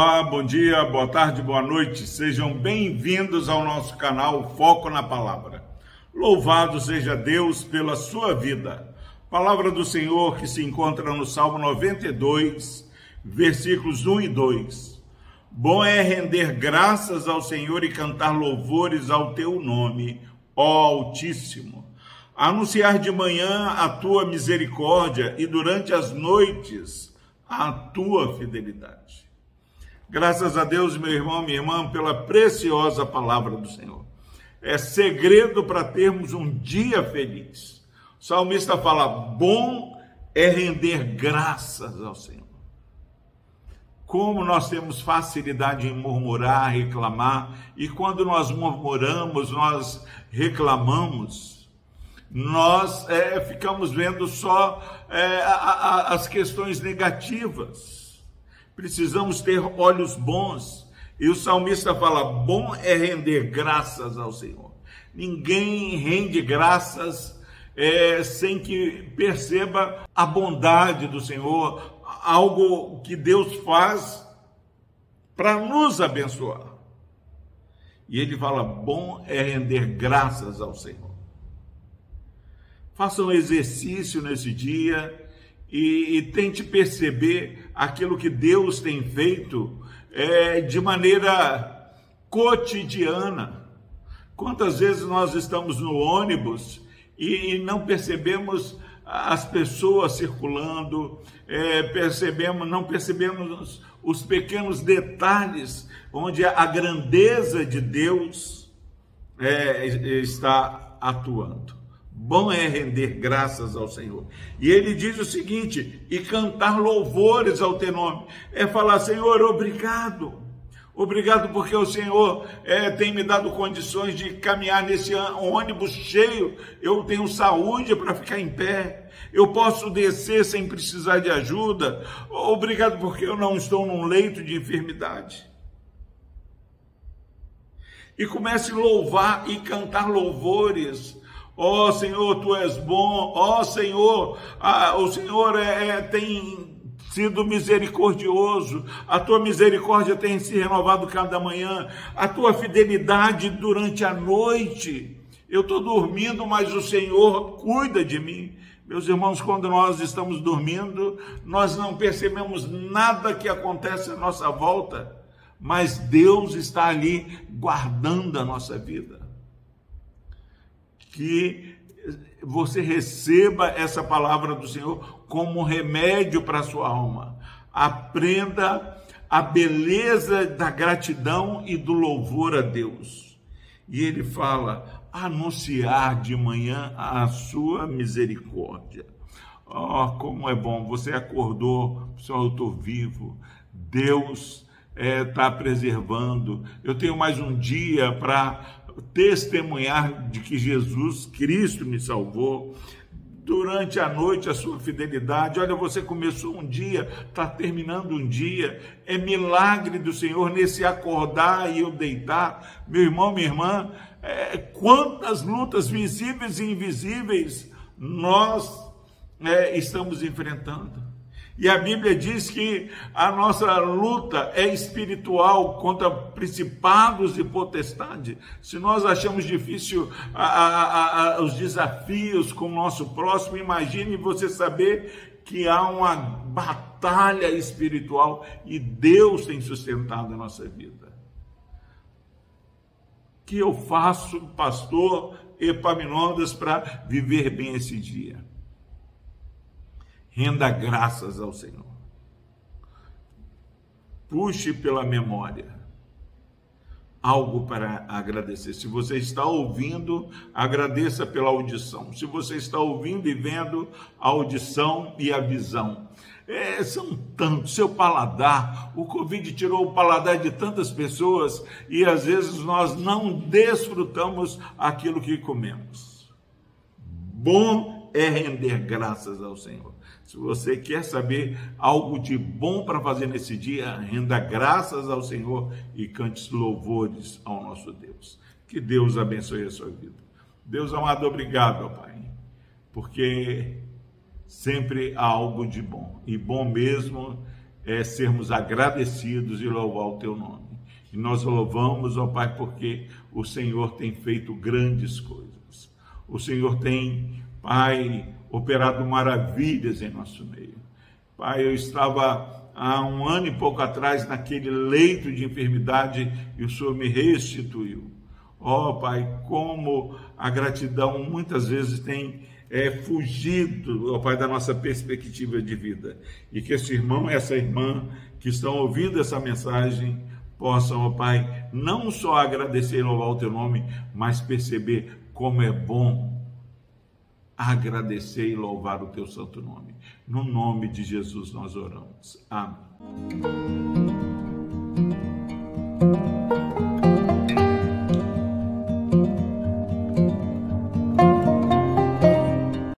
Olá, bom dia, boa tarde, boa noite. Sejam bem-vindos ao nosso canal Foco na Palavra. Louvado seja Deus pela sua vida. Palavra do Senhor que se encontra no Salmo 92, versículos 1 e 2. Bom é render graças ao Senhor e cantar louvores ao teu nome, ó Altíssimo. Anunciar de manhã a tua misericórdia e durante as noites a tua fidelidade. Graças a Deus, meu irmão, minha irmã, pela preciosa palavra do Senhor. É segredo para termos um dia feliz. O salmista fala: bom é render graças ao Senhor. Como nós temos facilidade em murmurar, reclamar, e quando nós murmuramos, nós reclamamos, nós é, ficamos vendo só é, a, a, as questões negativas precisamos ter olhos bons. E o salmista fala: bom é render graças ao Senhor. Ninguém rende graças é, sem que perceba a bondade do Senhor, algo que Deus faz para nos abençoar. E ele fala: bom é render graças ao Senhor. Faça um exercício nesse dia e, e tente perceber aquilo que Deus tem feito é, de maneira cotidiana. Quantas vezes nós estamos no ônibus e, e não percebemos as pessoas circulando, é, percebemos, não percebemos os pequenos detalhes onde a grandeza de Deus é, está atuando. Bom é render graças ao Senhor. E ele diz o seguinte: e cantar louvores ao teu nome. É falar, Senhor, obrigado. Obrigado porque o Senhor é, tem me dado condições de caminhar nesse ônibus cheio. Eu tenho saúde para ficar em pé. Eu posso descer sem precisar de ajuda. Obrigado porque eu não estou num leito de enfermidade. E comece a louvar e cantar louvores Ó oh, Senhor, tu és bom. Ó oh, Senhor, ah, o Senhor é, é, tem sido misericordioso. A tua misericórdia tem se renovado cada manhã. A tua fidelidade durante a noite. Eu estou dormindo, mas o Senhor cuida de mim. Meus irmãos, quando nós estamos dormindo, nós não percebemos nada que acontece à nossa volta, mas Deus está ali guardando a nossa vida que você receba essa palavra do Senhor como remédio para a sua alma. Aprenda a beleza da gratidão e do louvor a Deus. E ele fala: anunciar de manhã a sua misericórdia. Oh, como é bom! Você acordou, pessoal, eu estou vivo. Deus está é, tá preservando. Eu tenho mais um dia para testemunhar de que Jesus Cristo me salvou. Durante a noite, a sua fidelidade. Olha, você começou um dia, está terminando um dia. É milagre do Senhor nesse acordar e eu deitar. Meu irmão, minha irmã, é, quantas lutas visíveis e invisíveis nós é, estamos enfrentando. E a Bíblia diz que a nossa luta é espiritual contra principados e potestades. Se nós achamos difícil a, a, a, os desafios com o nosso próximo, imagine você saber que há uma batalha espiritual e Deus tem sustentado a nossa vida. Que eu faço, pastor Epaminondas, para viver bem esse dia? Renda graças ao Senhor. Puxe pela memória algo para agradecer. Se você está ouvindo, agradeça pela audição. Se você está ouvindo e vendo, a audição e a visão. É, são tantos, seu paladar, o Covid tirou o paladar de tantas pessoas e às vezes nós não desfrutamos aquilo que comemos. Bom é render graças ao Senhor. Se você quer saber algo de bom para fazer nesse dia, renda graças ao Senhor e cante louvores ao nosso Deus. Que Deus abençoe a sua vida. Deus amado, obrigado, Pai, porque sempre há algo de bom. E bom mesmo é sermos agradecidos e louvar o teu nome. E nós louvamos, ó Pai, porque o Senhor tem feito grandes coisas. O Senhor tem, Pai, operado maravilhas em nosso meio. Pai, eu estava há um ano e pouco atrás naquele leito de enfermidade e o Senhor me restituiu. Oh, Pai, como a gratidão muitas vezes tem é, fugido, oh, Pai, da nossa perspectiva de vida. E que esse irmão, essa irmã que estão ouvindo essa mensagem, possam, ó Pai, não só agradecer e louvar o Teu nome, mas perceber como é bom agradecer e louvar o teu santo nome. No nome de Jesus nós oramos. Amém.